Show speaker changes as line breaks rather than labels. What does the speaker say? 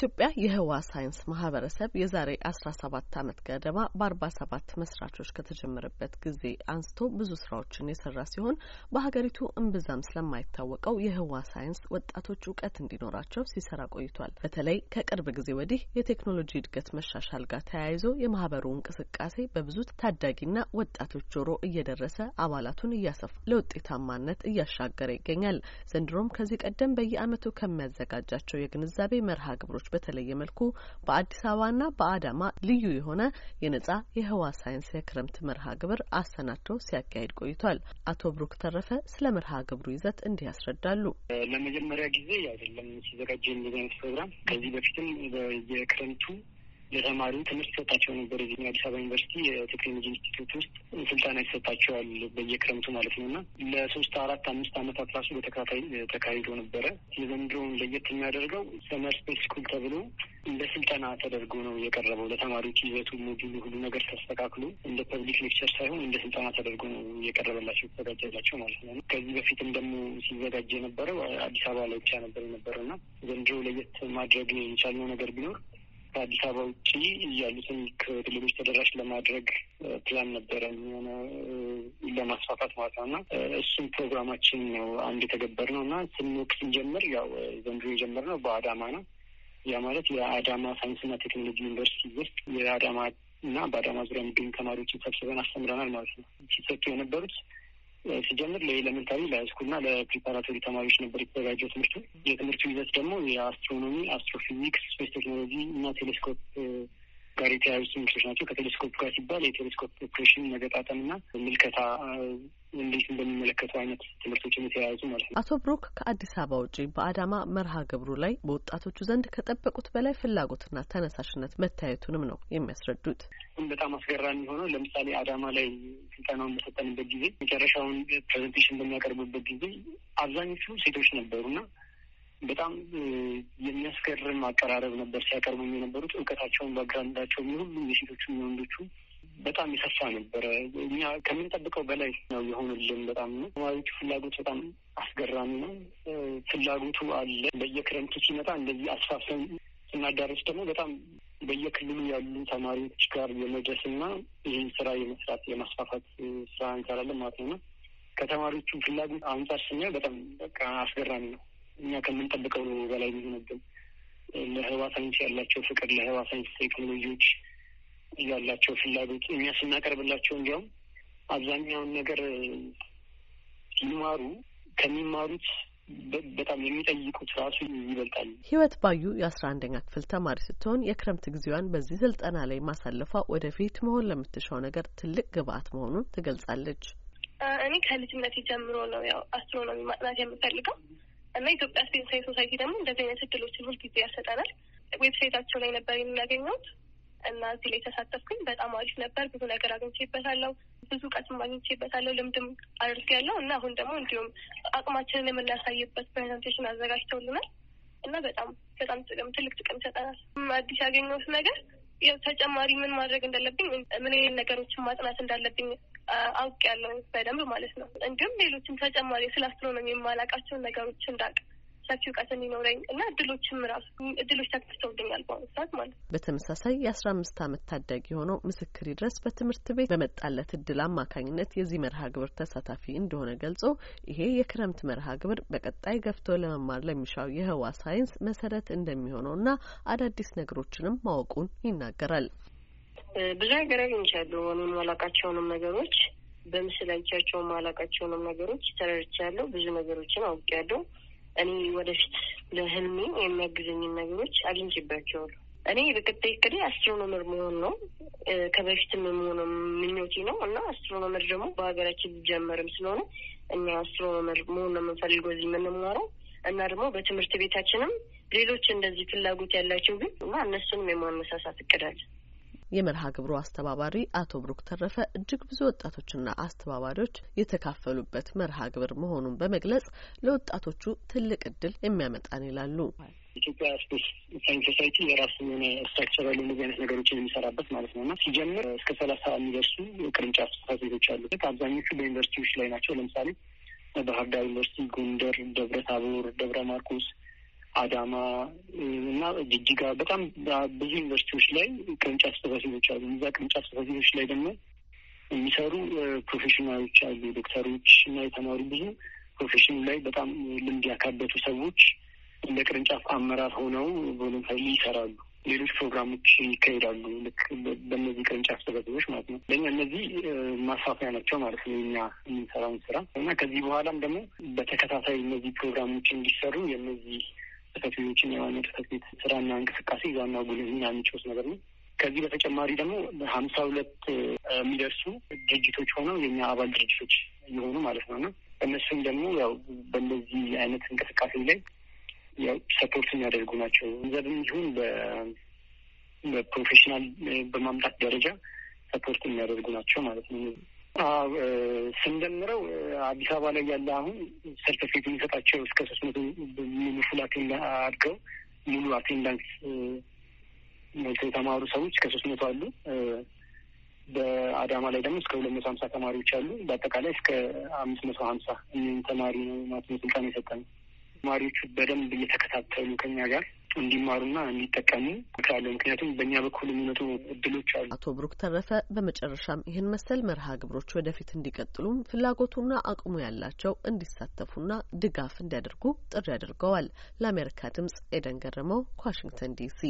የኢትዮጵያ የህዋ ሳይንስ ማህበረሰብ የዛሬ አስራ ሰባት ዓመት ገደማ በአርባ ሰባት መስራቾች ከተጀመረበት ጊዜ አንስቶ ብዙ ስራዎችን የሰራ ሲሆን በሀገሪቱ እምብዛም ስለማይታወቀው የህዋ ሳይንስ ወጣቶች እውቀት እንዲኖራቸው ሲሰራ ቆይቷል። በተለይ ከቅርብ ጊዜ ወዲህ የቴክኖሎጂ እድገት መሻሻል ጋር ተያይዞ የማህበሩ እንቅስቃሴ በብዙ ታዳጊና ወጣቶች ጆሮ እየደረሰ አባላቱን እያሰፋ ለውጤታማነት እያሻገረ ይገኛል። ዘንድሮም ከዚህ ቀደም በየዓመቱ ከሚያዘጋጃቸው የግንዛቤ መርሃ ግብሮች በተለየ መልኩ በአዲስ አበባና በአዳማ ልዩ የሆነ የነጻ የህዋ ሳይንስ የክረምት መርሃ ግብር አሰናድቶ ሲያካሂድ ቆይቷል። አቶ ብሩክ ተረፈ ስለ መርሃ ግብሩ ይዘት እንዲህ ያስረዳሉ።
ለመጀመሪያ ጊዜ አይደለም ሲዘጋጀ አይነት ፕሮግራም ከዚህ በፊትም የክረምቱ ለተማሪው ትምህርት ይሰጣቸው ነበር። የዚህ አዲስ አበባ ዩኒቨርሲቲ የቴክኖሎጂ ኢንስቲትዩት ውስጥ ስልጠና ይሰጣቸዋል በየክረምቱ ማለት ነው እና ለሶስት አራት አምስት ዓመታት ራሱ በተከታታይ ተካሂዶ ነበረ። የዘንድሮውን ለየት የሚያደርገው summer space school ተብሎ እንደ ስልጠና ተደርጎ ነው የቀረበው ለተማሪዎች ይዘቱ፣ ሞጁሉ፣ ሁሉ ነገር ተስተካክሎ እንደ public lecture ሳይሆን እንደ ስልጠና ተደርጎ ነው የቀረበላቸው የተዘጋጀላቸው ማለት ነው። ከዚህ በፊትም ደግሞ ሲዘጋጅ የነበረው አዲስ አበባ ላይ ብቻ ነበር የነበረው እና ዘንድሮ ለየት ማድረግ የቻልነው ነገር ቢኖር ከአዲስ አበባ ውጭ ያሉትን ክልሎች ተደራሽ ለማድረግ ፕላን ነበረ የሆነ ለማስፋፋት ማለት ነው እና እሱም ፕሮግራማችን ነው አንድ የተገበርነው እና ስንወቅ ስንጀምር ያው ዘንድሮ የጀመርነው በአዳማ ነው። ያ ማለት የአዳማ ሳይንስና ቴክኖሎጂ ዩኒቨርሲቲ ውስጥ የአዳማ እና በአዳማ ዙሪያ የሚገኙ ተማሪዎችን ሰብስበን አስተምረናል ማለት ነው። ሲሰጡ የነበሩት ሲጀምር ለኤሌመንታሪ ለሃይስኩልና ለፕሪፓራቶሪ ተማሪዎች ነበር የተዘጋጀው ትምህርቱ። የትምህርቱ ይዘት ደግሞ የ astronomy፣ astrophysics፣ space technology እና ቴሌስኮፕ ጋር የተያያዙ ትምህርቶች ናቸው። ከቴሌስኮፕ ጋር ሲባል የቴሌስኮፕ ኦፕሬሽን መገጣጠምና ምልከታ እንዴት እንደሚመለከቱ አይነት ትምህርቶችን የተያያዙ ማለት ነው።
አቶ ብሩክ ከአዲስ አበባ ውጪ በአዳማ መርሃ ግብሩ ላይ በወጣቶቹ ዘንድ ከጠበቁት በላይ ፍላጎትና ተነሳሽነት መታየቱንም ነው የሚያስረዱት።
በጣም አስገራሚ ሆነው ለምሳሌ አዳማ ላይ ስልጠናውን በሰጠንበት ጊዜ መጨረሻውን presentation በሚያቀርቡበት ጊዜ አብዛኞቹ ሴቶች ነበሩና በጣም የሚያስገርም አቀራረብ ነበር ሲያቀርቡ የነበሩት። እውቀታቸውም background ኣቸውም የሁሉም የሴቶቹም የወንዶቹ በጣም የሰፋ ነበረ። እኛ ከምንጠብቀው በላይ ነው የሆኑልን። በጣም ነው ተማሪዎቹ ፍላጎት በጣም አስገራሚ ነው። ፍላጎቱ አለ። በየክረምቱ ሲመጣ እንደዚህ አስፋፍተን ስናዳረስ ደግሞ በጣም በየክልሉ ያሉ ተማሪዎች ጋር የመድረስና ይህን ስራ የመስራት የማስፋፋት ስራ እንሰራለን ማለት ነው። ከተማሪዎቹ ፍላጎት አንጻር ስናየው በጣም በቃ አስገራሚ ነው። እኛ ከምንጠብቀው በላይ የሚሆንብን ለህዋ ሳይንስ ያላቸው ፍቅር፣ ለህዋ ሳይንስ ቴክኖሎጂዎች ያላቸው ፍላጎት እኛ ስናቀርብላቸው እንዲያውም አብዛኛውን ነገር ሲማሩ ከሚማሩት በጣም የሚጠይቁት ራሱ ይበልጣል።
ህይወት ባዩ የአስራ አንደኛ ክፍል ተማሪ ስትሆን የክረምት ጊዜዋን በዚህ ስልጠና ላይ ማሳለፏ ወደፊት መሆን ለምትሻው ነገር ትልቅ ግብአት መሆኑን ትገልጻለች።
እኔ ከልጅነቴ ጀምሮ ነው ያው astronomy ማጥናት የምፈልገው እና ኢትዮጵያ science society ደግሞ እንደዚህ አይነት እድሎችን ሁልጊዜ ያሰጠናል። website ኣቸው ላይ ነበር የምናገኘው እና እዚህ ላይ ተሳተፍኩኝ። በጣም አሪፍ ነበር። ብዙ ነገር አግኝቼበታለሁ። ብዙ እውቀትም አግኝቼበታለሁ። ልምድም አድርጌያለሁ እና አሁን ደግሞ እንዲሁም አቅማችንን የምናሳይበት presentation አዘጋጅተውልናል እና በጣም በጣም ጥቅም ትልቅ ጥቅም ይሰጠናል። አዲስ ያገኘሁት ነገር ያው ተጨማሪ ምን ማድረግ እንዳለብኝ ምን አይነት ነገሮችን ማጥናት እንዳለብኝ አውቄያለሁ በደንብ ማለት ነው። እንዲሁም ሌሎችም ተጨማሪ ስለ አስትሮኖሚ የማላውቃቸውን ነገሮች እንዳውቅ ሰፊ እውቀት እንዲኖረኝ እና እድሎችም ራሱ እድሎች ተከፍተውልኛል በአሁኑ ሰዓት ማለት ነው።
በተመሳሳይ የአስራ አምስት ዓመት ታዳጊ የሆነው ምስክር ድረስ በትምህርት ቤት በመጣለት እድል አማካኝነት የዚህ መርሃ ግብር ተሳታፊ እንደሆነ ገልጾ ይሄ የክረምት መርሃ ግብር በቀጣይ ገፍቶ ለመማር ለሚሻው የህዋ ሳይንስ መሰረት እንደሚሆነው እና አዳዲስ ነገሮችንም ማወቁን ይናገራል።
ብዙ ነገር አግኝቻለሁ። እኔ የማላውቃቸውንም ነገሮች በምስል አይቻቸው የማላውቃቸውንም ነገሮች ተረድቻለሁ። ብዙ ነገሮችን አውቄያለሁ። እኔ ወደፊት ለህልሜ የሚያግዘኝን ነገሮች አግኝቼባቸዋለሁ። እኔ በቀጣይ እቅዴ አስትሮኖመር መሆን ነው። ከበፊትም የመሆነ ምኞቴ ነው እና አስትሮኖመር ደግሞ በሀገራችን ሊጀመርም ስለሆነ እኛ አስትሮኖመር መሆን ነው የምንፈልገው እዚህ የምንማረው እና ደግሞ በትምህርት ቤታችንም ሌሎች እንደዚህ ፍላጎት ያላቸው ግን እና እነሱንም የማነሳሳት እቅዳለን።
የመርሃ ግብሩ አስተባባሪ አቶ ብሩክ ተረፈ እጅግ ብዙ ወጣቶችና አስተባባሪዎች የተካፈሉበት መርሃ ግብር መሆኑን በመግለጽ ለወጣቶቹ ትልቅ እድል የሚያመጣን ይላሉ።
ኢትዮጵያ space science society የራሱ የሆነ structure ያሉ እንደዚህ አይነት ነገሮችን የሚሰራበት ማለት ነው እና ሲጀምር እስከ ሰላሳ የሚደርሱ ቅርንጫፍ ጽሕፈት ቤቶች አሉት። አብዛኞቹ በዩኒቨርሲቲዎች ላይ ናቸው። ለምሳሌ ባህር ዳር ዩኒቨርሲቲ፣ ጎንደር፣ ደብረ ታቦር፣ ደብረ ማርቆስ፣ አዳማ እና ጅጅጋ በጣም ብዙ ዩኒቨርሲቲዎች ላይ ቅርንጫፍ ጽሕፈት ቤቶች አሉ። እዛ ቅርንጫፍ ጽሕፈት ቤቶች ላይ ደግሞ የሚሰሩ professional ኦች አሉ። ዶክተሮች እና የተማሩ ብዙ profession ላይ በጣም ልምድ ያካበቱ ሰዎች እንደ ቅርንጫፍ አመራር ሆነው voluntary ይሰራሉ። ሌሎች ፕሮግራሞች ይካሄዳሉ። ልክ በእነዚህ ቅርንጫፍ ጽሕፈት ማለት ነው። ለእኛ እነዚህ ማስፋፊያ ናቸው ማለት ነው እኛ የምንሰራውን ስራ እና ከዚህ በኋላም ደግሞ በተከታታይ እነዚህ ፕሮግራሞች እንዲሰሩ የእነዚህ ጽሕፈት ቤቶችን ጽሕፈት ቤት ስራና እንቅስቃሴ ዋና ጉልህ ሚና የሚጫወት ነገር ነው። ከዚህ በተጨማሪ ደግሞ ሀምሳ ሁለት የሚደርሱ ድርጅቶች ሆነው የኛ አባል ድርጅቶች የሆኑ ማለት ነው እና እነሱም ደግሞ ያው በእነዚህ አይነት እንቅስቃሴ ላይ ያው ሰፖርት የሚያደርጉ ናቸው። ገንዘብም ይሁን በ professional በማምጣት ደረጃ support የሚያደርጉ ናቸው ማለት ነው። ስንደምረው አዲስ አበባ ላይ ያለ አሁን ሰርተፊኬት የሚሰጣቸው እስከ ሶስት መቶ ሙሉ attend አድርገው ሙሉ attendance ሞልቶ የተማሩ ሰዎች እስከ ሶስት መቶ አሉ። በአዳማ ላይ ደግሞ እስከ ሁለት መቶ ሀምሳ ተማሪዎች አሉ። በአጠቃላይ እስከ አምስት መቶ ሀምሳ ተማሪ ነው ማለት ነው ስልጠና የሰጠነው። ተማሪዎቹ በደንብ እየተከታተሉ ከኛ ጋር እንዲማሩና እንዲጠቀሙ እመክራለሁ። ምክንያቱም በእኛ በኩል የሚመጡ እድሎች አሉ።
አቶ ብሩክ ተረፈ በመጨረሻም ይህን መሰል መርሃ ግብሮች ወደፊት እንዲቀጥሉም ፍላጎቱና አቅሙ ያላቸው እንዲሳተፉና ድጋፍ እንዲያደርጉ ጥሪ አድርገዋል። ለአሜሪካ ድምጽ ኤደን ገረመው ከዋሽንግተን ዲሲ